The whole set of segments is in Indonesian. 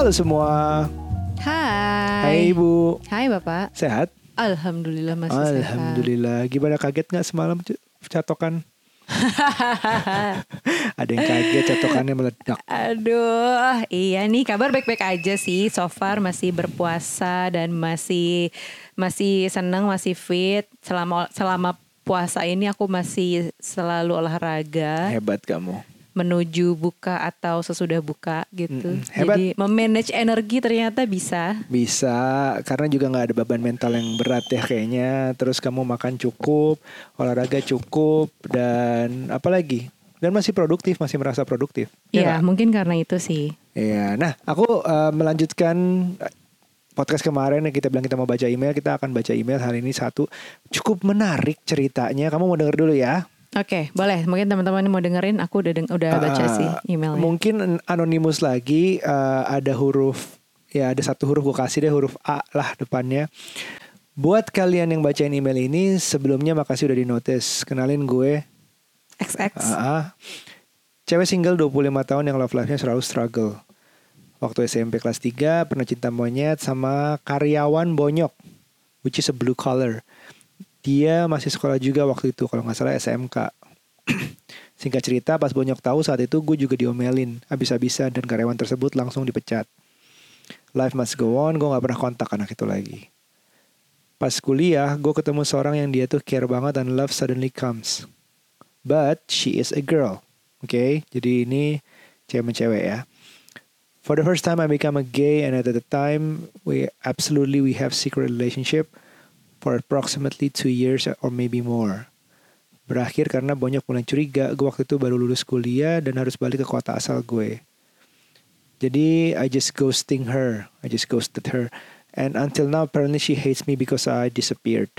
Halo semua. Hai. Hai Ibu. Hai Bapak. Sehat? Alhamdulillah masih Alhamdulillah. Gimana kaget nggak semalam catokan? Ada yang kaget catokannya meledak. Aduh, iya nih kabar baik-baik aja sih. So far masih berpuasa dan masih masih senang, masih fit. Selama selama puasa ini aku masih selalu olahraga Hebat kamu. Menuju buka atau sesudah buka gitu. Mm-mm, hebat. Jadi memanage energi ternyata bisa. Bisa karena juga nggak ada beban mental yang berat ya kayaknya. Terus kamu makan cukup, olahraga cukup dan apa lagi? Dan masih produktif, masih merasa produktif. Ya Iya, nggak? mungkin karena itu sih. Iya, nah aku eh, melanjutkan eh, podcast kemarin yang kita bilang kita mau baca email, kita akan baca email hari ini satu cukup menarik ceritanya. Kamu mau denger dulu ya? Oke, boleh. Mungkin teman-teman mau dengerin. Aku udah deng- udah baca Ah, sih emailnya. Mungkin anonimus lagi eh, ada huruf ya ada satu huruf gue kasih deh huruf A lah depannya. Buat kalian yang bacain email ini sebelumnya makasih udah di notice. Kenalin gue XX. Ah, ah. Cewek single 25 tahun yang love life-nya selalu struggle. Waktu SMP kelas 3 pernah cinta monyet sama karyawan bonyok, which is a blue collar. Dia masih sekolah juga waktu itu, kalau nggak salah SMK. Singkat cerita, pas bonyok tahu saat itu gue juga diomelin habis-habisan dan karyawan tersebut langsung dipecat. Life must go on, gue nggak pernah kontak anak itu lagi. Pas kuliah, gue ketemu seorang yang dia tuh care banget dan love suddenly comes but she is a girl. Oke, jadi ini cewek cewek ya. For the first time I become a gay and at the time we absolutely we have secret relationship for approximately two years or maybe more. Berakhir karena banyak mulai curiga gue waktu itu baru lulus kuliah dan harus balik ke kota asal gue. Jadi I just ghosting her, I just ghosted her, and until now apparently she hates me because I disappeared.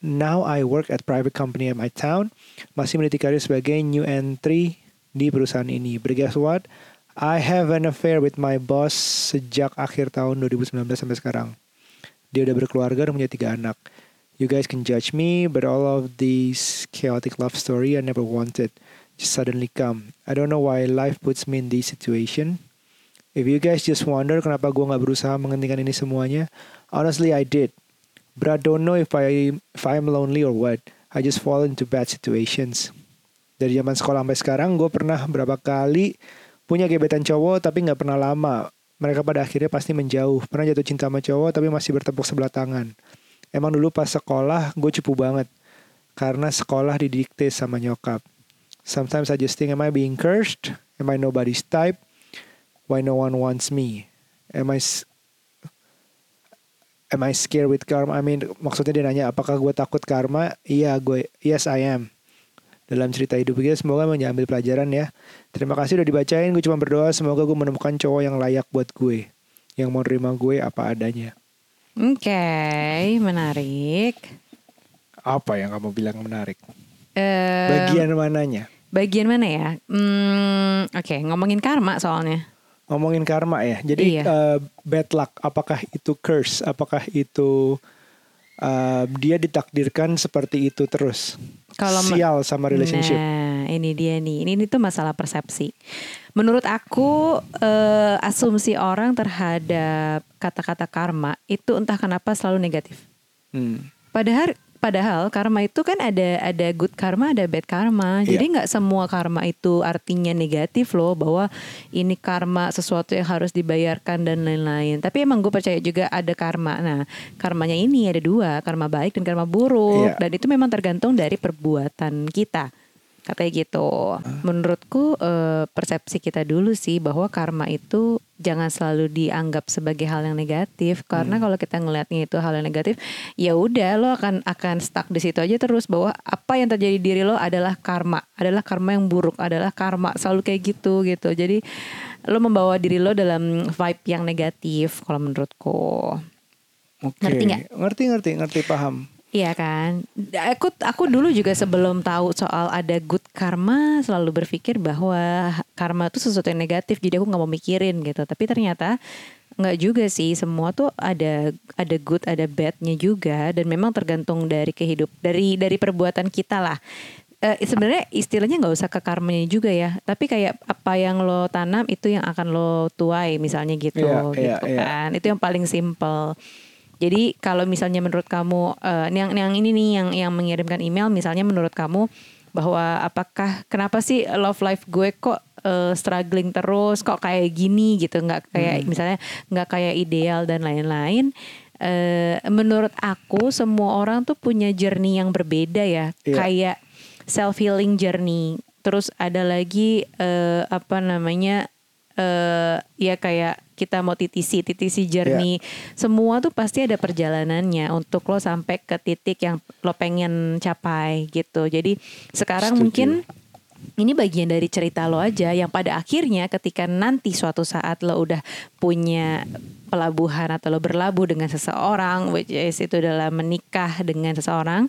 Now I work at private company at my town. Masih meniti karir sebagai new entry di perusahaan ini. But guess what? I have an affair with my boss sejak akhir tahun 2019 sampai sekarang. Dia udah berkeluarga dan punya tiga anak. You guys can judge me, but all of these chaotic love story I never wanted just suddenly come. I don't know why life puts me in this situation. If you guys just wonder kenapa gue nggak berusaha menghentikan ini semuanya, honestly I did. But I don't know if I if I'm lonely or what. I just fall into bad situations. Dari zaman sekolah sampai sekarang, gue pernah berapa kali punya gebetan cowok tapi nggak pernah lama. Mereka pada akhirnya pasti menjauh. Pernah jatuh cinta sama cowok tapi masih bertepuk sebelah tangan. Emang dulu pas sekolah gue cupu banget. Karena sekolah didikte sama nyokap. Sometimes I just think, am I being cursed? Am I nobody's type? Why no one wants me? Am I am I scared with karma? I mean, maksudnya dia nanya apakah gue takut karma? Iya, gue yes I am. Dalam cerita hidup kita semoga mengambil pelajaran ya. Terima kasih udah dibacain. Gue cuma berdoa semoga gue menemukan cowok yang layak buat gue. Yang mau terima gue apa adanya. Oke, menarik. Apa yang kamu bilang menarik? Eh, Bagian mananya? bagian mana ya? Hmm, Oke, ngomongin karma soalnya. Ngomongin karma ya. Jadi Iya. eh, bad luck. Apakah itu curse? Apakah itu eh, dia ditakdirkan seperti itu terus? Kalau Sial sama relationship. Nah, ini dia nih. Ini, ini tuh masalah persepsi. Menurut aku, eh, asumsi orang terhadap kata-kata karma itu entah kenapa selalu negatif. Hmm. Padahal padahal karma itu kan ada ada good karma ada bad karma. Iya. jadi nggak semua karma itu artinya negatif loh bahwa ini karma sesuatu yang harus dibayarkan dan lain-lain. Tapi emang gue percaya juga ada karma. Nah karmanya ini ada dua karma baik dan karma buruk. Iya. dan itu memang tergantung dari perbuatan kita katanya gitu. Menurutku eh, persepsi kita dulu sih bahwa karma itu jangan selalu dianggap sebagai hal yang negatif. Karena kalau kita ngelihatnya itu hal yang negatif ya udah lo akan akan stuck di situ aja terus bahwa apa yang terjadi di diri lo adalah karma. Adalah karma yang buruk adalah karma selalu kayak gitu gitu. Jadi lo membawa diri lo dalam vibe yang negatif kalau menurutku. Oke. Ngerti nggak? Ngerti, ngerti, ngerti, paham. Iya kan. Aku aku dulu juga sebelum tahu soal ada good karma selalu berpikir bahwa karma itu sesuatu yang negatif jadi aku nggak mau mikirin gitu. Tapi ternyata nggak juga sih semua tuh ada ada good ada badnya juga dan memang tergantung dari kehidup dari dari perbuatan kita lah. eh, sebenarnya istilahnya nggak usah ke karmanya juga ya tapi kayak apa yang lo tanam itu yang akan lo tuai misalnya gitu Iya, gitu iya. kan itu yang paling simple jadi kalau misalnya menurut kamu eh, yang yang ini nih yang yang mengirimkan email misalnya menurut kamu bahwa apakah kenapa sih love life gue kok eh, struggling terus kok kayak gini gitu nggak kayak Hmm. misalnya nggak kayak ideal dan lain-lain eh, menurut aku semua orang tuh punya journey yang berbeda ya Iya. kayak self healing journey terus ada lagi eh, apa namanya eh ya kayak kita mau titisi titisi journey semua tuh pasti ada perjalanannya untuk lo sampai ke titik yang lo pengen capai gitu. Jadi sekarang Setuju. mungkin ini bagian dari cerita lo aja yang pada akhirnya ketika nanti suatu saat lo udah punya pelabuhan atau lo berlabuh dengan seseorang which is itu adalah menikah dengan seseorang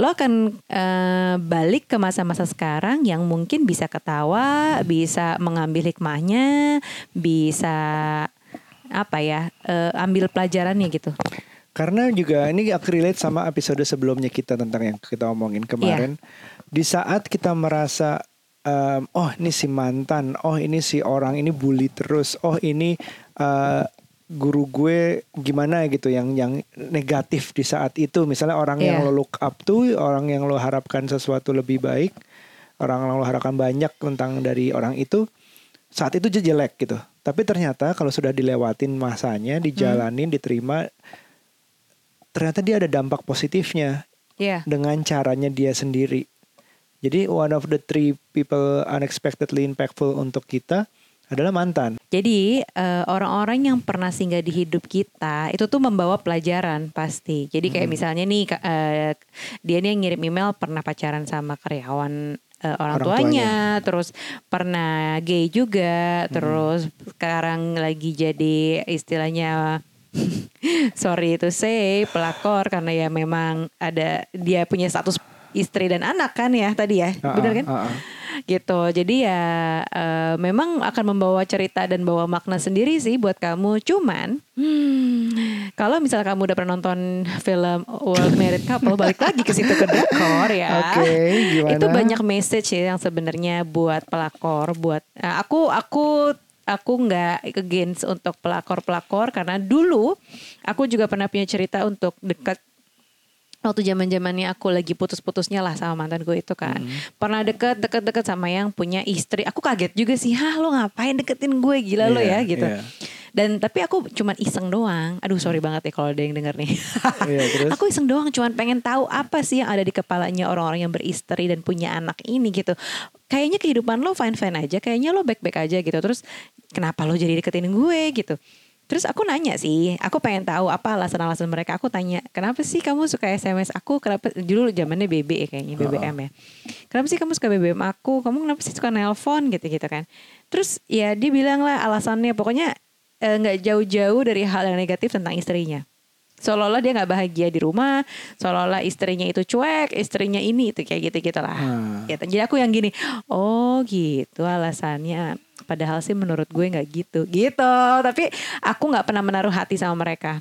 lo akan eh, balik ke masa-masa sekarang yang mungkin bisa ketawa bisa mengambil hikmahnya bisa apa ya eh, ambil pelajarannya gitu Karena juga ini aku relate sama episode sebelumnya kita tentang yang kita omongin kemarin. Di saat kita merasa em, oh ini si mantan, oh ini si orang ini bully terus, oh ini eh, guru gue gimana gitu yang yang negatif di saat itu. Misalnya orang yang Iya. lo look up tuh, orang yang lo harapkan sesuatu lebih baik, orang yang lo harapkan banyak tentang dari orang itu saat itu jelek gitu. Tapi ternyata kalau sudah dilewatin masanya, dijalanin, diterima, ternyata dia ada dampak positifnya ya dengan caranya dia sendiri. Jadi one of the three people unexpectedly impactful untuk kita adalah mantan. Jadi eh, orang-orang yang pernah singgah di hidup kita itu tuh membawa pelajaran pasti. Jadi kayak misalnya nih eh, dia nih yang ngirim email pernah pacaran sama karyawan eh, orang, Orang tuanya, terus pernah gay juga, terus sekarang lagi jadi istilahnya sorry to say pelakor karena ya memang ada dia punya status istri dan anak kan ya tadi ya, benar kan? Ah, ah, ah. gitu jadi ya eh, memang akan membawa cerita dan bawa makna sendiri sih buat kamu cuman hmm, kalau misal kamu udah pernah nonton film World Married Couple balik lagi ke situ ke dekor ya Oke, gimana? itu banyak message ya yang sebenarnya buat pelakor buat eh, aku aku aku nggak against untuk pelakor pelakor karena dulu aku juga pernah punya cerita untuk dekat waktu zaman zamannya aku lagi putus-putusnya lah sama mantan gue itu kan. Pernah deket deket deket sama yang punya istri. Aku kaget juga sih hah lo ngapain deketin gue? Gila lo Iya, ya gitu. iya. dan tapi aku cuman iseng doang. Aduh sorry banget ya kalau ada yang denger nih. Iya, terus? aku iseng doang cuman pengen tahu apa sih yang ada di kepalanya orang-orang yang beristri dan punya anak ini gitu. Kayaknya kehidupan lo fine fine aja kayaknya lo baik baik aja gitu. Terus kenapa lo jadi deketin gue? gitu Terus aku nanya sih, aku pengen tahu apa alasan-alasan mereka. Aku tanya, kenapa sih kamu suka SMS aku? Kenapa dulu zamannya BB ya kayaknya BBM ya. Kenapa sih kamu suka BBM aku? Kamu kenapa sih suka nelpon gitu-gitu kan? Terus ya dia bilang lah alasannya pokoknya eh, nggak jauh-jauh dari hal yang negatif tentang istrinya. Seolah-olah dia nggak bahagia di rumah, seolah-olah istrinya itu cuek, istrinya ini itu kayak gitu gitulah. Hmm. Gitu. Jadi aku yang gini, oh gitu alasannya. Padahal sih menurut gue nggak gitu, gitu. Tapi aku nggak pernah menaruh hati sama mereka.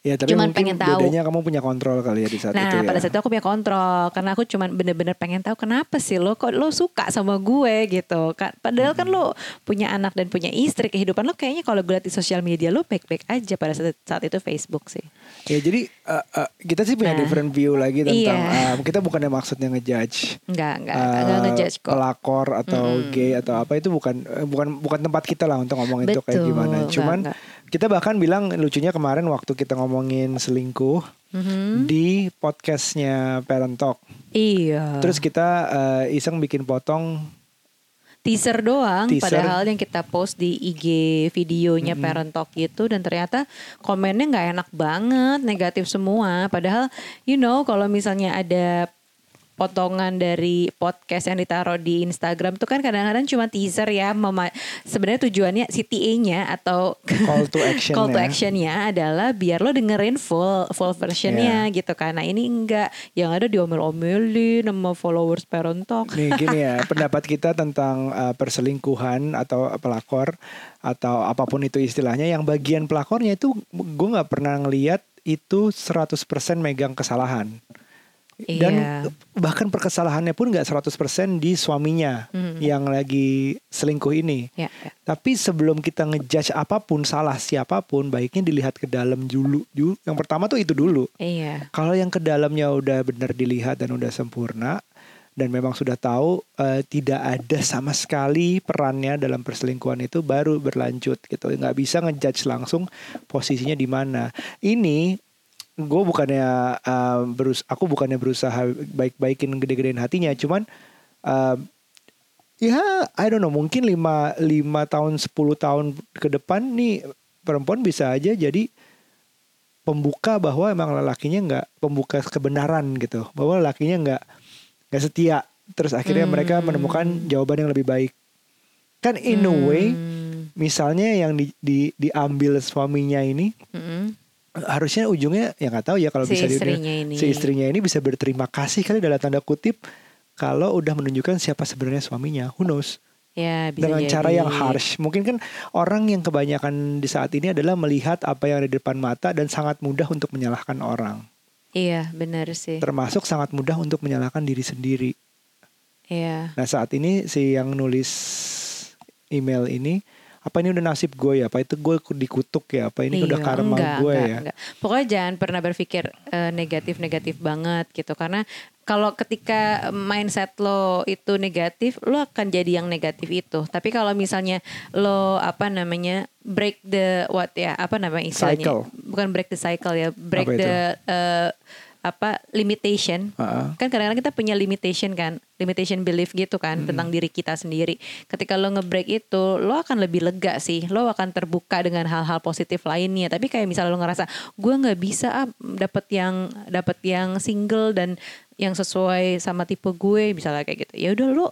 Ya, tapi Cuman pengen tahu. bedanya kamu punya kontrol kali ya di saat nah itu ya. pada saat itu aku punya kontrol karena aku cuman bener-bener pengen tahu kenapa sih lo kok lo suka sama gue gitu. Padahal kan lo punya anak dan punya istri, kehidupan lo kayaknya kalau gue lihat di sosial media lo baik-baik aja pada saat, saat itu Facebook sih. Ya jadi uh, uh, kita sih punya Nah, different view lagi tentang iya. um, kita bukannya maksudnya ngejudge Enggak, enggak, uh, enggak ngejudge kok. pelakor atau Mm-mm. gay atau apa itu bukan bukan bukan tempat kita lah untuk ngomong itu kayak Betul, gimana. enggak, Cuman enggak. Kita bahkan bilang lucunya kemarin waktu kita ngomongin selingkuh Mhm. di podcastnya Parent Talk. Iya. Terus kita uh, iseng bikin potong teaser doang Teaser. padahal yang kita post di IG videonya Parent Talk gitu dan ternyata komennya nggak enak banget negatif semua padahal you know kalau misalnya ada potongan dari podcast yang ditaruh di Instagram tuh kan kadang-kadang cuma teaser ya mema- sebenarnya tujuannya CTA-nya atau call to action call to ya. actionnya adalah biar lo dengerin full full versionnya Iya. gitu kan nah ini enggak yang ada diomel-omelin sama followers Parent Talk Nih gini ya, pendapat kita tentang uh, perselingkuhan atau pelakor atau apa pun itu istilahnya, yang bagian pelakornya itu gue nggak pernah ngeliat itu 100% megang kesalahan. Dan Iya. bahkan perkesalahannya pun nggak 100% di suaminya Mhm. yang lagi selingkuh ini. Ya, ya. Tapi sebelum kita ngejudge apa pun salah siapa pun, baiknya dilihat ke dalam dulu. Yang pertama tuh itu dulu. Iya. Kalau yang ke dalamnya udah benar dilihat dan udah sempurna dan memang sudah tahu eh, tidak ada sama sekali perannya dalam perselingkuhan itu baru berlanjut gitu. Nggak bisa ngejudge langsung posisinya di mana. Ini gue bukannya eh, berus aku bukannya berusaha baik-baikin gede-gedein hatinya, cuman eh, ya I don't know mungkin 5 lima tahun 10 tahun ke depan nih perempuan bisa aja jadi pembuka bahwa emang lelakinya nggak pembuka kebenaran gitu bahwa lelakinya nggak nggak setia terus akhirnya Hmm. mereka menemukan jawaban yang lebih baik kan in a way Hmm. misalnya yang di, di- diambil suaminya ini Mm-mm. Harusnya ujungnya ya nggak tahu ya kalau Si bisa di- istrinya ini. si istrinya ini bisa berterima kasih kali dalam tanda kutip kalau udah menunjukkan siapa sebenarnya suaminya who knows Ya, bisa dengan jadi. cara yang harsh. Mungkin kan orang yang kebanyakan di saat ini adalah melihat apa yang ada di depan mata dan sangat mudah untuk menyalahkan orang. Iya, benar sih. Termasuk sangat mudah untuk menyalahkan diri sendiri. Iya. Nah saat ini si yang nulis email ini, apa ini udah nasib gue ya? Apa itu gue dikutuk ya? Apa ini udah Iya, karma enggak, gue enggak, ya? enggak. Pokoknya jangan pernah berpikir eh, negatif-negatif banget gitu karena kalau ketika mindset lo itu negatif, lo akan jadi yang negatif itu. Tapi kalau misalnya lo apa namanya break the what ya apa namanya istilahnya? Cycle. Bukan break the cycle ya, break the eh, apa limitation. Ah, kan kadang-kadang kita punya limitation kan limitation belief gitu kan tentang diri kita sendiri. Ketika lo ngebreak itu lo akan lebih lega sih. Lo akan terbuka dengan hal-hal positif lainnya. Tapi kayak misalnya lo ngerasa gue nggak bisa ah dapat yang dapat yang single dan yang sesuai sama tipe gue misalnya kayak gitu. Ya udah lo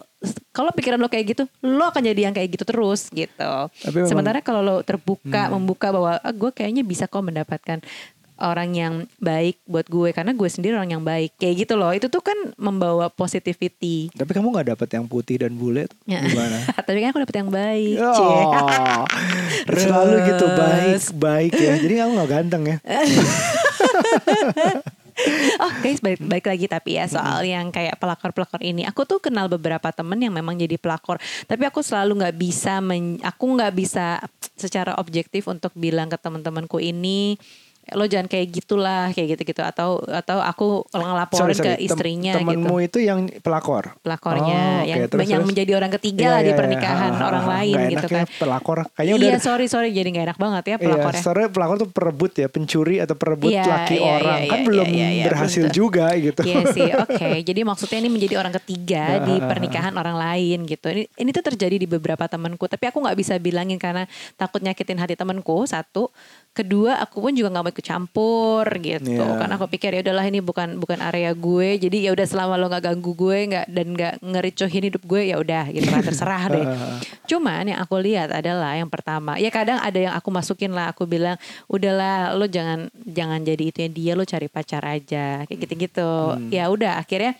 kalau pikiran lo kayak gitu lo akan jadi yang kayak gitu terus gitu. Tapi memang- sementara kalau lo terbuka membuka bahwa ah, gue kayaknya bisa kok mendapatkan orang yang baik buat gue karena gue sendiri orang yang baik kayak gitu loh itu tuh kan membawa positivity Tapi kamu nggak dapet yang putih dan bule Ya. gimana? tapi kan aku dapet yang baik. Oh, selalu gitu baik baik ya. Jadi kamu nggak ganteng ya? oh guys balik, balik lagi tapi ya soal yang kayak pelakor-pelakor ini aku tuh kenal beberapa temen yang memang jadi pelakor tapi aku selalu nggak bisa men- aku nggak bisa secara objektif untuk bilang ke teman-temanku ini lo jangan kayak gitulah kayak gitu-gitu atau atau aku ngelaporin ke Tem- istrinya Temenmu gitu itu yang pelakor. pelakornya Oh, oke. yang Terus, yang terus. menjadi orang ketiga Iya, lah di iya, iya. pernikahan Ha, ha, orang lain Nggak gitu ya, kan pelakor. Kayaknya iya udah sorry sorry jadi nggak enak banget ya Iya, pelakornya soalnya pelakor tuh perebut ya, pencuri atau perebut Iya, laki iya, orang iya, kan iya, belum iya, iya, berhasil betul. juga gitu. Iya sih, oke. Jadi maksudnya ini menjadi orang ketiga di pernikahan orang lain gitu. Ini ini tuh terjadi di beberapa temanku, tapi aku nggak bisa bilangin karena takut nyakitin hati temanku. Satu, kedua aku pun juga nggak mau ikut campur gitu. Iya. Karena aku pikir ya udahlah ini bukan bukan area gue. Jadi ya udah selama lo nggak ganggu gue nggak dan nggak ngericuhin hidup gue ya udah gitu lah terserah deh. Cuman yang aku lihat adalah yang pertama, ya kadang ada yang aku masukin lah, aku bilang udahlah lo jangan jangan jadi itu dia, lo cari pacar aja kayak gitu-gitu. Ya udah akhirnya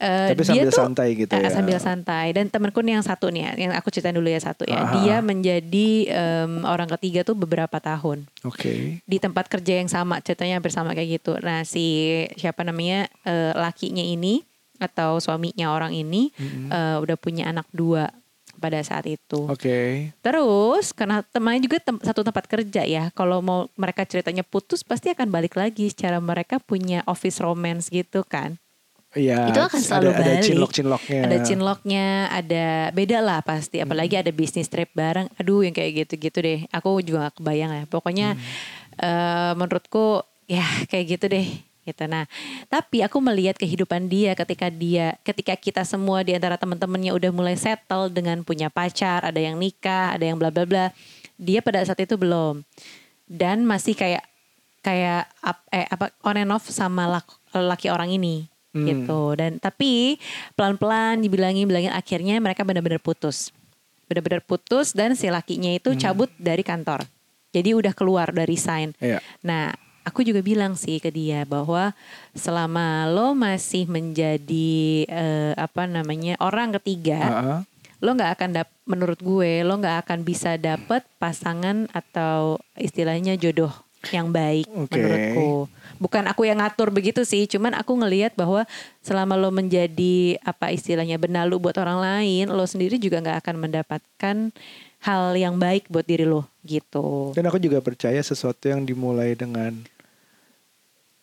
eh, Tapi dia sambil tuh santai gitu eh, ya. sambil santai dan temanku nih yang satu nih ya, yang aku ceritain dulu ya satu ya, Aha. dia menjadi em, orang ketiga tuh beberapa tahun Oke. di tempat kerja yang sama ceritanya hampir sama kayak gitu. Nah si siapa namanya eh, lakinya ini atau suaminya orang ini eh, udah punya anak dua pada saat itu. Oke. Terus karena temannya juga tem- satu tempat kerja ya, kalau mau mereka ceritanya putus pasti akan balik lagi secara mereka punya office romance gitu kan. Iya. Itu akan selalu ada, ada balik. cinlok-cinloknya. Ada cinloknya, ada beda lah pasti. Hmm. Apalagi ada bisnis trip bareng. Aduh yang kayak gitu-gitu deh. Aku juga gak kebayang ya. Pokoknya Hmm. eh, menurutku ya kayak gitu deh. Gitu. Nah, tapi aku melihat kehidupan dia ketika dia, ketika kita semua di antara teman-temannya udah mulai settle dengan punya pacar, ada yang nikah, ada yang bla bla bla. Dia pada saat itu belum. Dan masih kayak kayak ap- eh, apa on and off sama lak- laki orang ini Hmm. gitu dan tapi pelan-pelan dibilangin bilangin akhirnya mereka benar-benar putus benar-benar putus dan si lakinya Hmm. itu cabut dari kantor jadi udah keluar dari sign Iya. nah aku juga bilang sih ke dia bahwa selama lo masih menjadi eh, apa namanya orang ketiga Ha-ha. lo nggak akan dap menurut gue lo nggak akan bisa dapet pasangan atau istilahnya jodoh yang baik Oke. menurutku. Bukan aku yang ngatur begitu sih, cuman aku ngelihat bahwa selama lo menjadi apa istilahnya benalu buat orang lain, lo sendiri juga nggak akan mendapatkan hal yang baik buat diri lo gitu. Dan aku juga percaya sesuatu yang dimulai dengan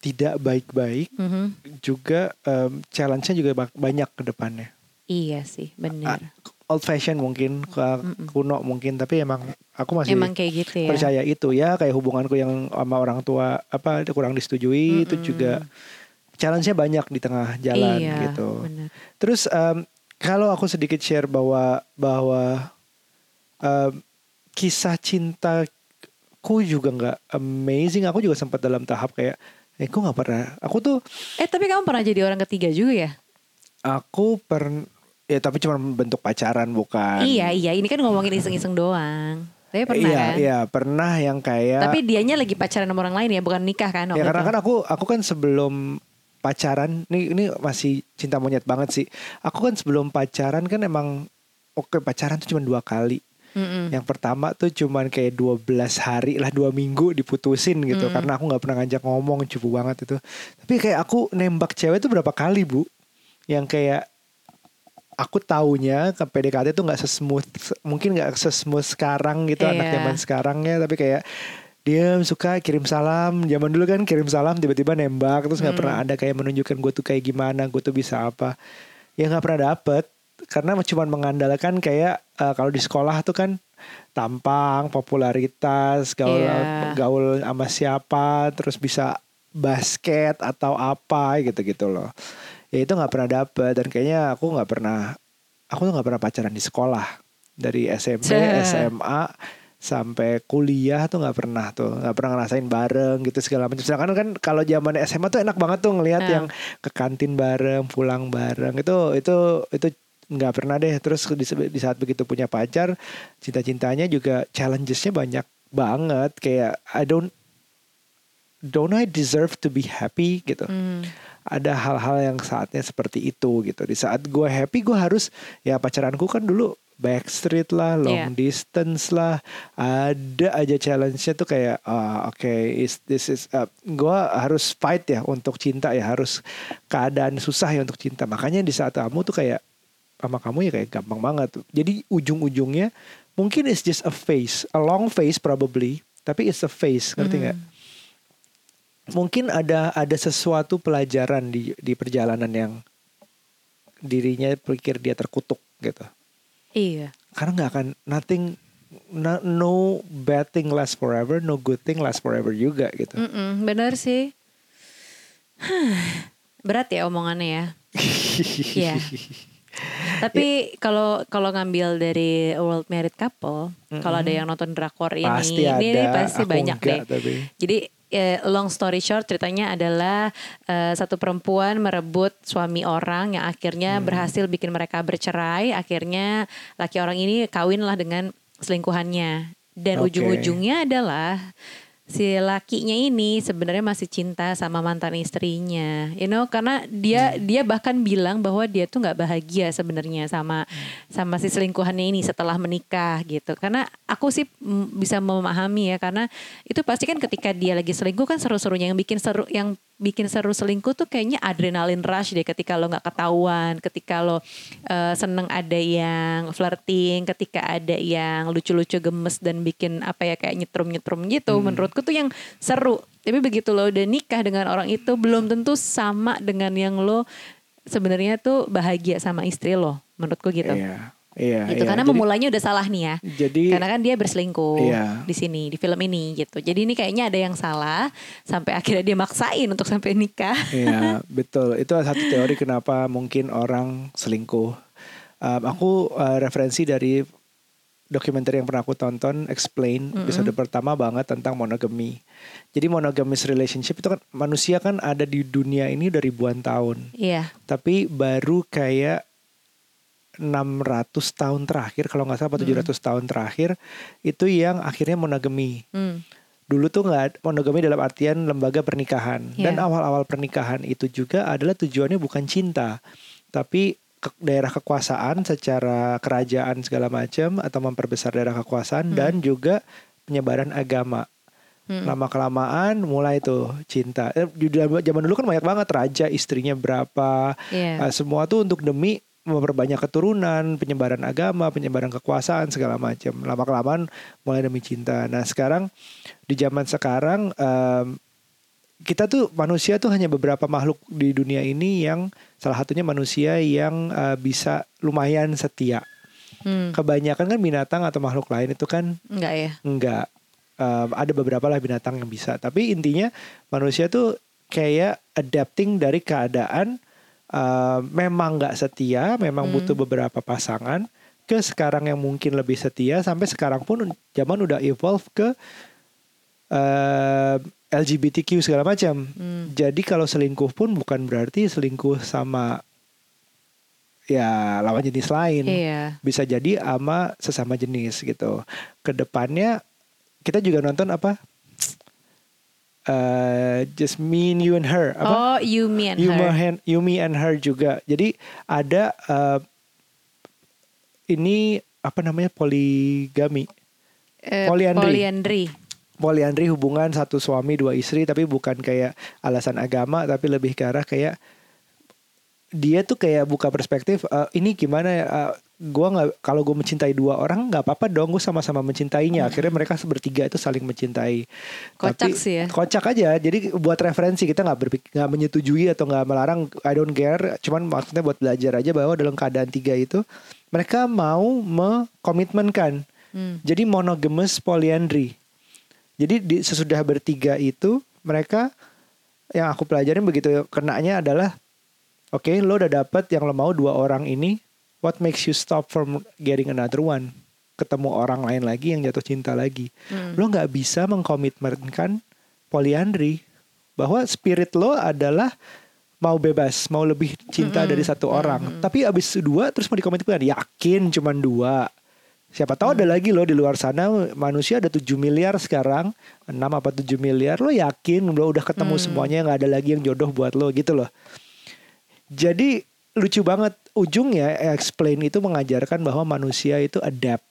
tidak baik-baik Mhm. juga em, challenge-nya juga banyak ke depannya. Iya sih, benar. Old fashion mungkin, kuno mungkin, tapi emang aku masih Emang kayak gitu ya. percaya itu ya kayak hubunganku yang sama orang tua apa kurang disetujui itu juga challenge-nya banyak di tengah jalan iya, gitu. benar. Terus em, kalau aku sedikit share bahwa bahwa em, kisah cintaku juga nggak amazing. Aku juga sempat dalam tahap kayak, eh, aku nggak pernah. Aku tuh, Eh tapi kamu pernah jadi orang ketiga juga ya? aku pernah, ya tapi cuma bentuk pacaran bukan. Iya iya, ini kan ngomongin iseng-iseng doang. Tapi pernah iya, kan? iya pernah yang kayak. Tapi dianya lagi pacaran sama orang lain ya, bukan nikah kan? ya karena itu? kan aku aku kan sebelum pacaran, ini ini masih cinta monyet banget sih. Aku kan sebelum pacaran kan emang oke pacaran tuh cuma dua kali. Mm-mm. Yang pertama tuh cuman kayak 12 hari lah dua minggu diputusin gitu Hmm. karena aku nggak pernah ngajak ngomong cupu banget itu. Tapi kayak aku nembak cewek tuh berapa kali bu? Yang kayak aku taunya ke PDKT tuh nggak sesmooth mungkin nggak sesmooth sekarang gitu anak Iya. zaman sekarang ya tapi kayak dia suka kirim salam zaman dulu kan kirim salam tiba-tiba nembak terus nggak Hmm. pernah ada kayak menunjukkan gue tuh kayak gimana gue tuh bisa apa ya nggak pernah dapet karena cuma mengandalkan kayak eh, kalau di sekolah tuh kan tampang popularitas gaul Iya. gaul sama siapa terus bisa basket atau apa gitu gitu loh ya itu nggak pernah dapet. Dan kayaknya aku nggak pernah aku tuh nggak pernah pacaran di sekolah. Dari SMP Ceh. SMA sampai kuliah tuh nggak pernah tuh. Nggak pernah ngerasain bareng gitu segala macam. Sedangkan kan kalau zaman SMA tuh enak banget tuh ngelihat Nah. yang ke kantin bareng pulang bareng. Itu itu itu nggak pernah deh. Terus di, di saat begitu punya pacar cinta-cintanya juga challengesnya banyak banget. Kayak I don't don't I deserve to be happy? gitu. Hmm. Ada hal-hal yang saatnya seperti itu gitu. Di saat gue happy gue harus ya pacaranku kan dulu backstreet lah long Iya. distance lah ada aja challenge-nya tuh kayak ah oke is this is uh, gue harus fight ya untuk cinta ya harus keadaan susah ya untuk cinta. Makanya di saat kamu tuh kayak sama kamu ya kayak gampang banget tuh. Jadi ujung-ujungnya mungkin it's just a phase a long phase probably tapi it's a phase ngerti nggak mungkin ada ada sesuatu pelajaran di di perjalanan yang dirinya pikir dia terkutuk gitu Iya. karena nggak akan nothing no, no bad thing lasts forever no good thing lasts forever juga gitu Mm-mm, benar sih. Berat ya omongannya ya. Iya. Tapi kalau kalau ngambil dari World Married Couple, kalau ada yang nonton drakor ini, pasti ada ini pasti Aku banyak enggak, deh. tapi Jadi eh, long story short ceritanya adalah eh, satu perempuan merebut suami orang yang akhirnya Hmm. berhasil bikin mereka bercerai. Akhirnya laki orang ini kawinlah dengan selingkuhannya. Dan Oke. ujung-ujungnya adalah si lakinya ini sebenarnya masih cinta sama mantan istrinya, you know, karena dia Hmm. dia bahkan bilang bahwa dia tuh nggak bahagia sebenarnya sama sama si selingkuhannya ini setelah menikah gitu. Karena aku sih bisa memahami ya, karena itu pasti kan ketika dia lagi selingkuh kan seru-serunya yang bikin seru yang bikin seru selingkuh tuh kayaknya adrenalin rush deh ketika lo nggak ketahuan, ketika lo eh, seneng ada yang flirting, ketika ada yang lucu-lucu gemes dan bikin apa ya kayak nyetrum-nyetrum gitu. Menurutku tuh yang seru. Tapi begitu lo udah nikah dengan orang itu belum tentu sama dengan yang lo sebenarnya tuh bahagia sama istri lo. Menurutku gitu. iya iya Gitu iya. karena Jadi- memulainya udah salah nih ya. jadi Karena kan dia berselingkuh Iya. di sini di film ini gitu. Jadi ini kayaknya ada yang salah sampai akhirnya dia maksain untuk sampai nikah. Iya betul itu satu teori kenapa mungkin orang selingkuh. Um, aku uh, referensi dari dokumenter yang pernah aku tonton explain episode pertama banget tentang monogami. Jadi monogamous relationship itu kan manusia kan ada di dunia ini udah ribuan tahun, Iya. tapi baru kayak 600 tahun terakhir kalau nggak salah atau 700 tahun terakhir itu yang akhirnya monogami Hmm. dulu tuh nggak monogami dalam artian lembaga pernikahan dan Iya. awal-awal pernikahan itu juga adalah tujuannya bukan cinta tapi ke- daerah kekuasaan secara kerajaan segala macam atau memperbesar daerah kekuasaan dan juga penyebaran agama Hmm. lama kelamaan mulai tuh cinta Eh, zaman dulu kan banyak banget raja istrinya berapa Iya. Eh, semua tuh untuk demi memperbanyak keturunan penyebaran agama penyebaran kekuasaan segala macam. Lama kelamaan mulai demi cinta. Nah sekarang di zaman sekarang em, kita tuh manusia tuh hanya beberapa makhluk di dunia ini yang salah satunya manusia yang eh, bisa lumayan setia. Hmm. kebanyakan kan binatang atau makhluk lain itu kan? Enggak ya. enggak. Em, ada beberapa lah binatang yang bisa. Tapi intinya manusia tuh kayak adapting dari keadaan em, memang nggak setia memang Hmm. butuh beberapa pasangan ke sekarang yang mungkin lebih setia sampai sekarang pun zaman udah evolve ke em, LGBTQ segala macam Hmm. jadi kalau selingkuh pun bukan berarti selingkuh sama ya lawan jenis lain Iya. bisa jadi sama sesama jenis gitu. Ke depannya kita juga nonton apa? Eh just me and you and her apa? Oh, you me and you, her. and, you me and her juga. Jadi ada eh, ini apa namanya poligami. Eh, Polyandry. Polyandry. Poliandri hubungan satu suami dua istri tapi bukan kayak alasan agama tapi lebih ke arah kayak dia tuh kayak buka perspektif eh, ini gimana ya gua nggak kalau gue mencintai dua orang nggak apa-apa dong gue sama-sama mencintainya. Akhirnya mereka bertiga itu saling mencintai. Kocak Tapi- sih ya. kocak aja. Jadi buat referensi kita nggak berpikir nggak menyetujui atau nggak melarang I don't care. Cuman maksudnya buat belajar aja bahwa dalam keadaan tiga itu mereka mau mengkomitmenkan. Hmm. jadi monogamous polyandry. Jadi di, sesudah bertiga itu mereka yang aku pelajarin begitu kenanya adalah oke lo udah dapet yang lo mau dua orang ini what makes you stop from getting another one? Ketemu orang lain lagi yang jatuh cinta lagi. Hmm. lo nggak bisa mengkomitmenkan poliandri bahwa spirit lo adalah mau bebas mau lebih cinta Mm-mm. dari satu orang. Tapi abis dua terus mau dikomitmenkan yakin cuman dua. Siapa tahu ada lagi lo di luar sana manusia ada 7 miliar sekarang 6 apa 7 miliar. Lo yakin lo udah ketemu Hmm. semuanya nggak ada lagi yang jodoh buat lo gitu loh. Jadi lucu banget ujungnya explain itu mengajarkan bahwa manusia itu adapt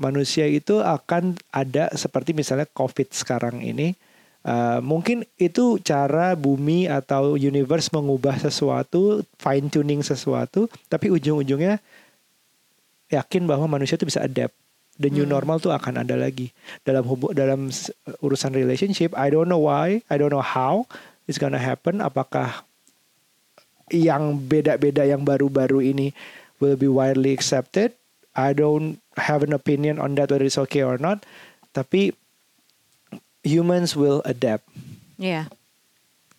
manusia itu akan ada seperti misalnya COVID sekarang ini. Uh, mungkin itu cara bumi atau universe mengubah sesuatu, fine tuning sesuatu, tapi ujung-ujungnya yakin bahwa manusia itu bisa adapt. The new Hmm. normal tuh akan ada lagi dalam hubu dalam urusan relationship. I don't know why, I don't know how it's gonna happen. Apakah yang beda-beda yang baru-baru ini will be widely accepted. I don't have an opinion on that whether it's okay or not. Tapi humans will adapt Iya.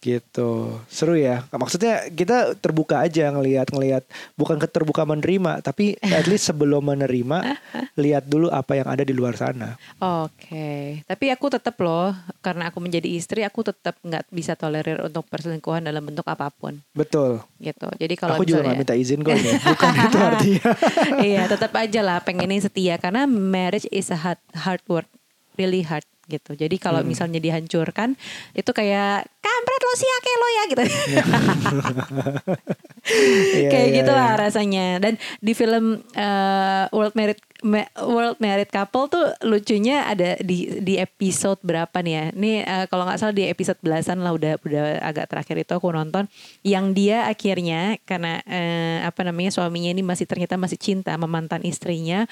Gitu. Seru ya. Maksudnya kita terbuka aja ngelihat ngelihat bukan keterbuka menerima, tapi at least sebelum menerima lihat dulu apa yang ada di luar sana. Oke, tapi aku tetap loh, karena aku menjadi istri, aku tetap nggak bisa tolerir untuk perselingkuhan dalam bentuk apa pun, Betul. gitu. Jadi kalau Aku juga misalnya, nggak minta izin kok ya. Bukan itu artinya. iya, tetap aja lah pengennya setia karena marriage is a hard, hard work, really hard gitu. Jadi kalau Hmm. misalnya dihancurkan, itu kayak kampret lo sih lo ya gitu. Iya, kayak iya, gitulah iya. rasanya. Dan di film eh, World Ma- World Married Couple tuh lucunya ada di di episode berapa nih ya? Ini eh, kalau nggak salah di episode belasan lah udah udah agak terakhir itu aku nonton yang dia akhirnya karena eh, apa namanya suaminya ini masih ternyata masih cinta sama mantan istrinya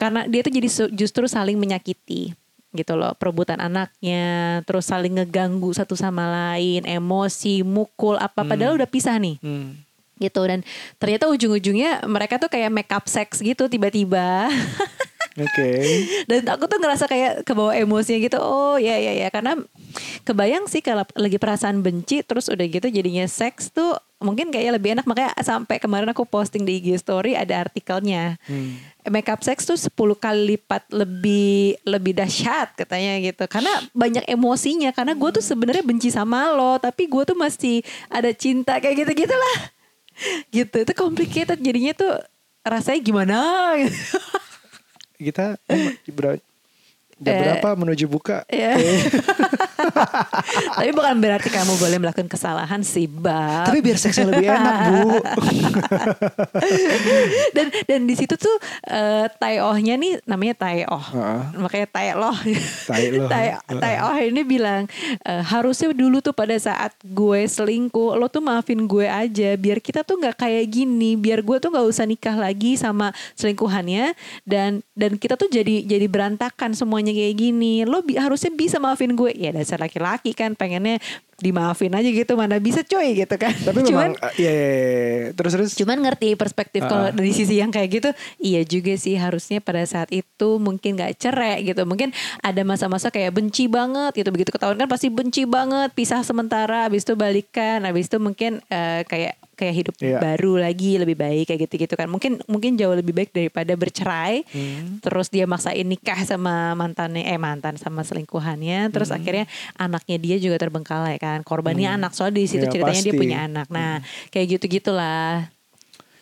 karena dia tuh jadi justru saling menyakiti gitu loh perebutan anaknya terus saling ngeganggu satu sama lain emosi mukul apa padahal udah pisah nih. Hmm. gitu dan ternyata ujung-ujungnya mereka tuh kayak make up sex gitu tiba-tiba Oke. dan aku tuh ngerasa kayak kebawa emosinya gitu oh ya ya ya karena kebayang sih kalau lagi perasaan benci terus udah gitu jadinya seks tuh mungkin kayaknya lebih enak makanya sampai kemarin aku posting di IG story ada artikelnya Hmm. makeup sex tuh 10 kali lipat lebih lebih dahsyat katanya gitu karena banyak emosinya karena gue tuh sebenarnya benci sama lo tapi gue tuh masih ada cinta kayak gitu gitulah gitu itu complicated jadinya tuh rasanya gimana gitu. Kita Jam Eh, berapa menuju buka? Iya. Tapi bukan berarti kamu boleh melakukan kesalahan sih, Bab. Tapi biar seksnya lebih enak, Bu. dan dan di situ tuh eh, tai ohnya nih namanya tai oh. Heeh. Makanya tai loh. Tai loh. tai, tai oh ini bilang eh, harusnya dulu tuh pada saat gue selingkuh lo tuh maafin gue aja biar kita tuh nggak kayak gini biar gue tuh nggak usah nikah lagi sama selingkuhannya dan dan kita tuh jadi jadi berantakan semuanya kayak gini lo bi- harusnya bisa maafin gue ya dasar laki-laki kan pengennya dimaafin aja gitu mana bisa coy gitu kan Tapi Cuman- memang iya, iya, iya. terus terus Cuman ngerti perspektif kalau Ah. dari sisi yang kayak gitu, iya juga sih harusnya pada saat itu mungkin nggak cerai gitu. Mungkin ada masa-masa kayak benci banget gitu. Begitu ketahuan kan pasti benci banget, pisah sementara, habis itu balikan, habis itu mungkin eh, kayak kayak hidup Iya. baru lagi lebih baik kayak gitu-gitu kan. Mungkin mungkin jauh lebih baik daripada bercerai. Hmm. Terus dia maksain nikah sama mantannya eh mantan sama selingkuhannya, terus Hmm. akhirnya anaknya dia juga terbengkalai kan. Korbannya anak soalnya di situ Ya, ceritanya dia pasti. punya anak. Nah, kayak gitu-gitulah.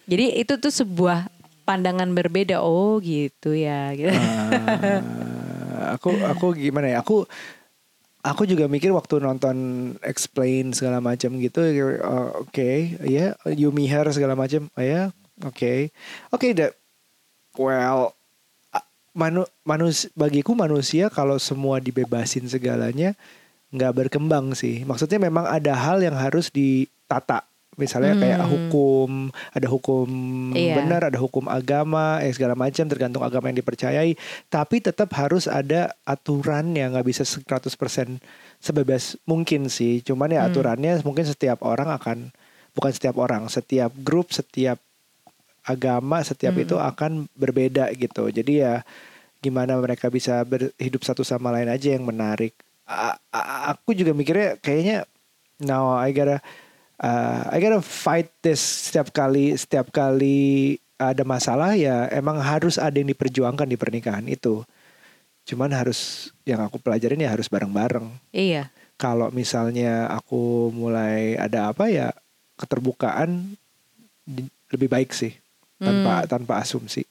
Jadi itu tuh sebuah pandangan berbeda. Oh, gitu ya. Gitu. Ah, aku aku gimana ya? Aku aku juga mikir waktu nonton explain segala macam gitu uh, oke ya Yumi Hair segala macam oh ya oke. Oke that well manu, manus bagiku manusia kalau semua dibebasin segalanya nggak berkembang sih. Maksudnya memang ada hal yang harus ditata misalnya kayak Hmm. hukum ada hukum Iya. benar ada hukum agama eh segala macam tergantung agama yang dipercayai tapi tetap harus ada aturan yang nggak bisa 100% sebebas mungkin sih cuman ya Hmm. aturannya mungkin setiap orang akan bukan setiap orang setiap grup setiap agama setiap Hmm. itu akan berbeda gitu jadi ya gimana mereka bisa berhidup satu sama lain aja yang menarik A- a- aku juga mikirnya kayaknya now I gotta uh, I gotta fight this setiap kali setiap kali ada masalah ya emang harus ada yang diperjuangkan di pernikahan itu. Cuman harus yang aku pelajarin ya harus bareng-bareng. Iya. kalau misalnya aku mulai ada apa ya keterbukaan lebih baik sih tanpa tanpa asumsi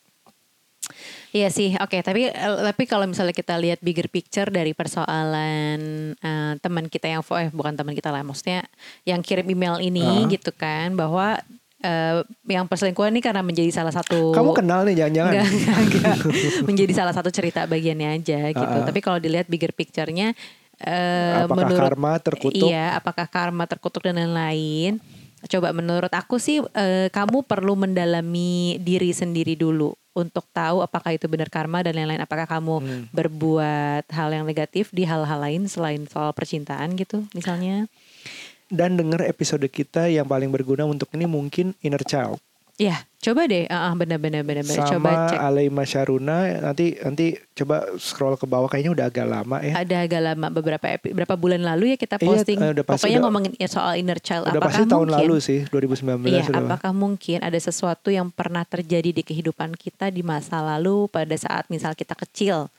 Iya sih, oke. Tapi eh, tapi kalau misalnya kita lihat bigger picture dari persoalan eh, teman kita yang eh bukan teman kita lah, maksudnya yang kirim email ini Ah. gitu kan, bahwa eh, yang perselingkuhan ini karena menjadi salah satu kamu kenal nih jangan-jangan Enggak, menjadi salah satu cerita bagiannya aja gitu. Ah. Tapi kalau dilihat bigger picture-nya eh, apakah menurut karma terkutuk Iya, apakah karma terkutuk dan lain-lain? Coba menurut aku sih eh, kamu perlu mendalami diri sendiri dulu untuk tahu apakah itu benar karma dan lain-lain. Apakah kamu Hmm. berbuat hal yang negatif di hal-hal lain selain soal percintaan gitu, misalnya? dan dengar episode kita yang paling berguna untuk ini mungkin inner child Ya, coba deh. Ah, ah, benar-benar benar-benar. sama Coba cek. Alaima Syaruna nanti nanti coba scroll ke bawah kayaknya udah agak lama ya Ada agak lama beberapa beberapa bulan lalu ya kita Iya, posting. eh, udah pasti Pokoknya udah- ngomongin ya soal inner child. udah apakah pasti tahun mungkin, lalu sih 2019 Iya, apakah mungkin ada sesuatu yang pernah terjadi di kehidupan kita di masa lalu pada saat misal kita kecil?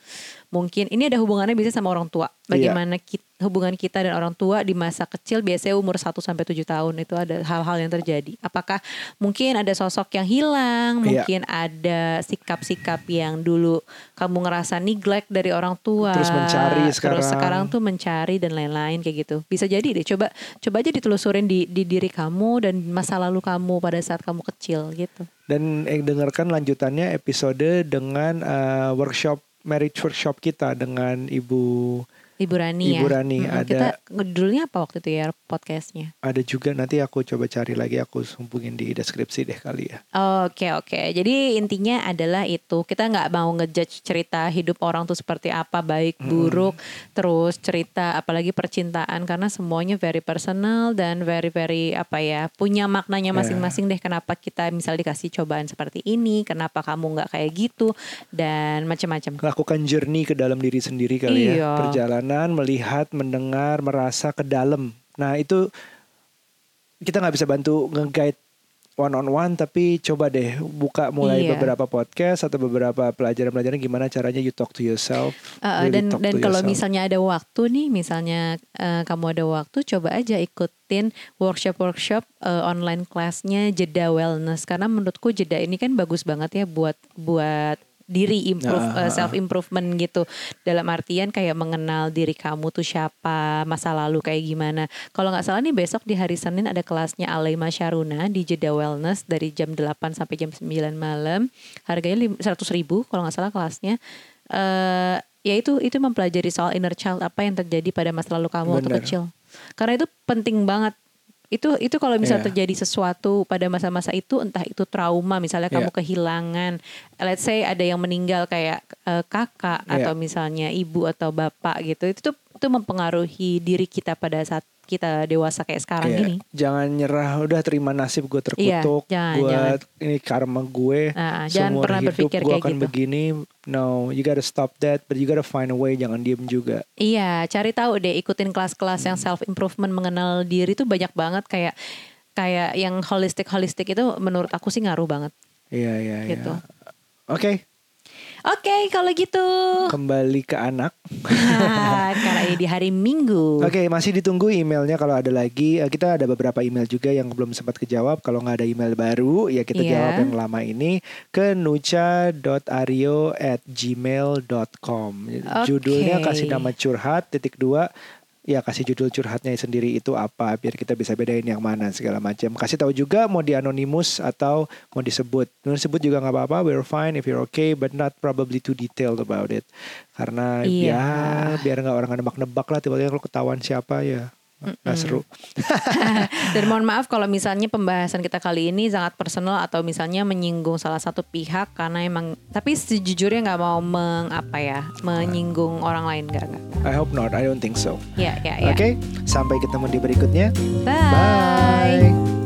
Mungkin ini ada hubungannya bisa sama orang tua. Iya. Bagaimana ki- hubungan kita dan orang tua di masa kecil biasanya umur 1 sampai 7 tahun itu ada hal-hal yang terjadi. Apakah mungkin ada sosok yang hilang, Iya. mungkin ada sikap-sikap yang dulu kamu ngerasa neglect dari orang tua. Terus mencari sekarang. Terus sekarang tuh mencari dan lain-lain kayak gitu. Bisa jadi deh coba coba aja ditelusurin di di diri kamu dan masa lalu kamu pada saat kamu kecil gitu. dan eh, dengarkan lanjutannya episode dengan eh, workshop marriage workshop kita dengan Ibu Ibu Rani ya. Ibu Rani, Mm-mm. ada- Kita judulnya apa waktu itu ya podcastnya? ada juga nanti aku coba cari lagi aku hubungin di deskripsi deh kali ya Oke oke. Jadi intinya adalah itu kita nggak mau ngejudge cerita hidup orang tuh seperti apa baik buruk, terus cerita apalagi percintaan karena semuanya very personal dan very very apa ya punya maknanya masing-masing deh. Kenapa kita misal dikasih cobaan seperti ini, kenapa kamu nggak kayak gitu dan macam-macam. lakukan journey ke dalam diri sendiri kali Iya. ya perjalanan melihat mendengar merasa ke dalam nah itu kita nggak bisa bantu nge-guide one on one tapi coba deh buka mulai Iya. beberapa podcast atau beberapa pelajaran-pelajaran gimana caranya you talk to yourself Uh, really dan dan kalau yourself. misalnya ada waktu nih, misalnya uh, kamu ada waktu, coba aja ikutin workshop-workshop uh, online kelasnya jeda wellness karena menurutku jeda ini kan bagus banget ya buat buat diri improve Ah, ah, ah. self improvement gitu. Dalam artian kayak mengenal diri kamu tuh siapa masa lalu kayak gimana. Kalau nggak salah nih besok di hari Senin ada kelasnya Alaima Sharuna di Jeddah Wellness dari jam 8 sampai jam 9 malam. Harganya lim- 100 ribu kalau nggak salah kelasnya. Eh ya itu itu mempelajari soal inner child apa yang terjadi pada masa lalu kamu waktu Bener. kecil. Karena itu penting banget itu itu kalau misalnya Iya. terjadi sesuatu pada masa-masa itu entah itu trauma misalnya kamu Iya. kehilangan let's say ada yang meninggal kayak eh, kakak Iya. atau misalnya ibu atau bapak gitu itu tuh itu mempengaruhi diri kita pada saat kita dewasa kayak sekarang Kayak, gini Jangan nyerah, udah terima nasib gue terkutuk, Iya, jangan, gue jangan. ini karma gue. Nah, jangan pernah hidup berpikir gue kayak akan gitu. begini. No, you gotta stop that, but you gotta find a way. Jangan diem juga. Iya, cari tahu deh, ikutin kelas-kelas yang self improvement mengenal diri tuh banyak banget kayak kayak yang holistik holistik itu menurut aku sih ngaruh banget. Iya, iya, iya. Gitu. Oke, Oke, kalau gitu. kembali ke anak. Karena ini di hari Minggu. Oke, masih ditunggu emailnya kalau ada lagi. Eh, Kita ada beberapa email juga yang belum sempat kejawab. Kalau nggak ada email baru, ya kita Iya. jawab yang lama ini ke nucha.ario at gmail.com. Judulnya kasih nama curhat, titik dua. Ya kasih judul curhatnya sendiri itu apa biar kita bisa bedain yang mana segala macam. Kasih tahu juga mau di anonimus atau mau disebut. Mau disebut juga nggak apa-apa. We're fine if you're okay, but not probably too detailed about it. Karena Iya. ya biar nggak orang nebak-nebak lah tiba-tiba kalau ketahuan siapa ya nggak seru. Dan mohon maaf kalau misalnya pembahasan kita kali ini sangat personal atau misalnya menyinggung salah satu pihak karena emang tapi sejujurnya nggak mau meng apa ya menyinggung orang lain nggak nggak. I hope not. I don't think so. Ya ya ya. Oke, sampai ketemu di berikutnya. Bye. Bye.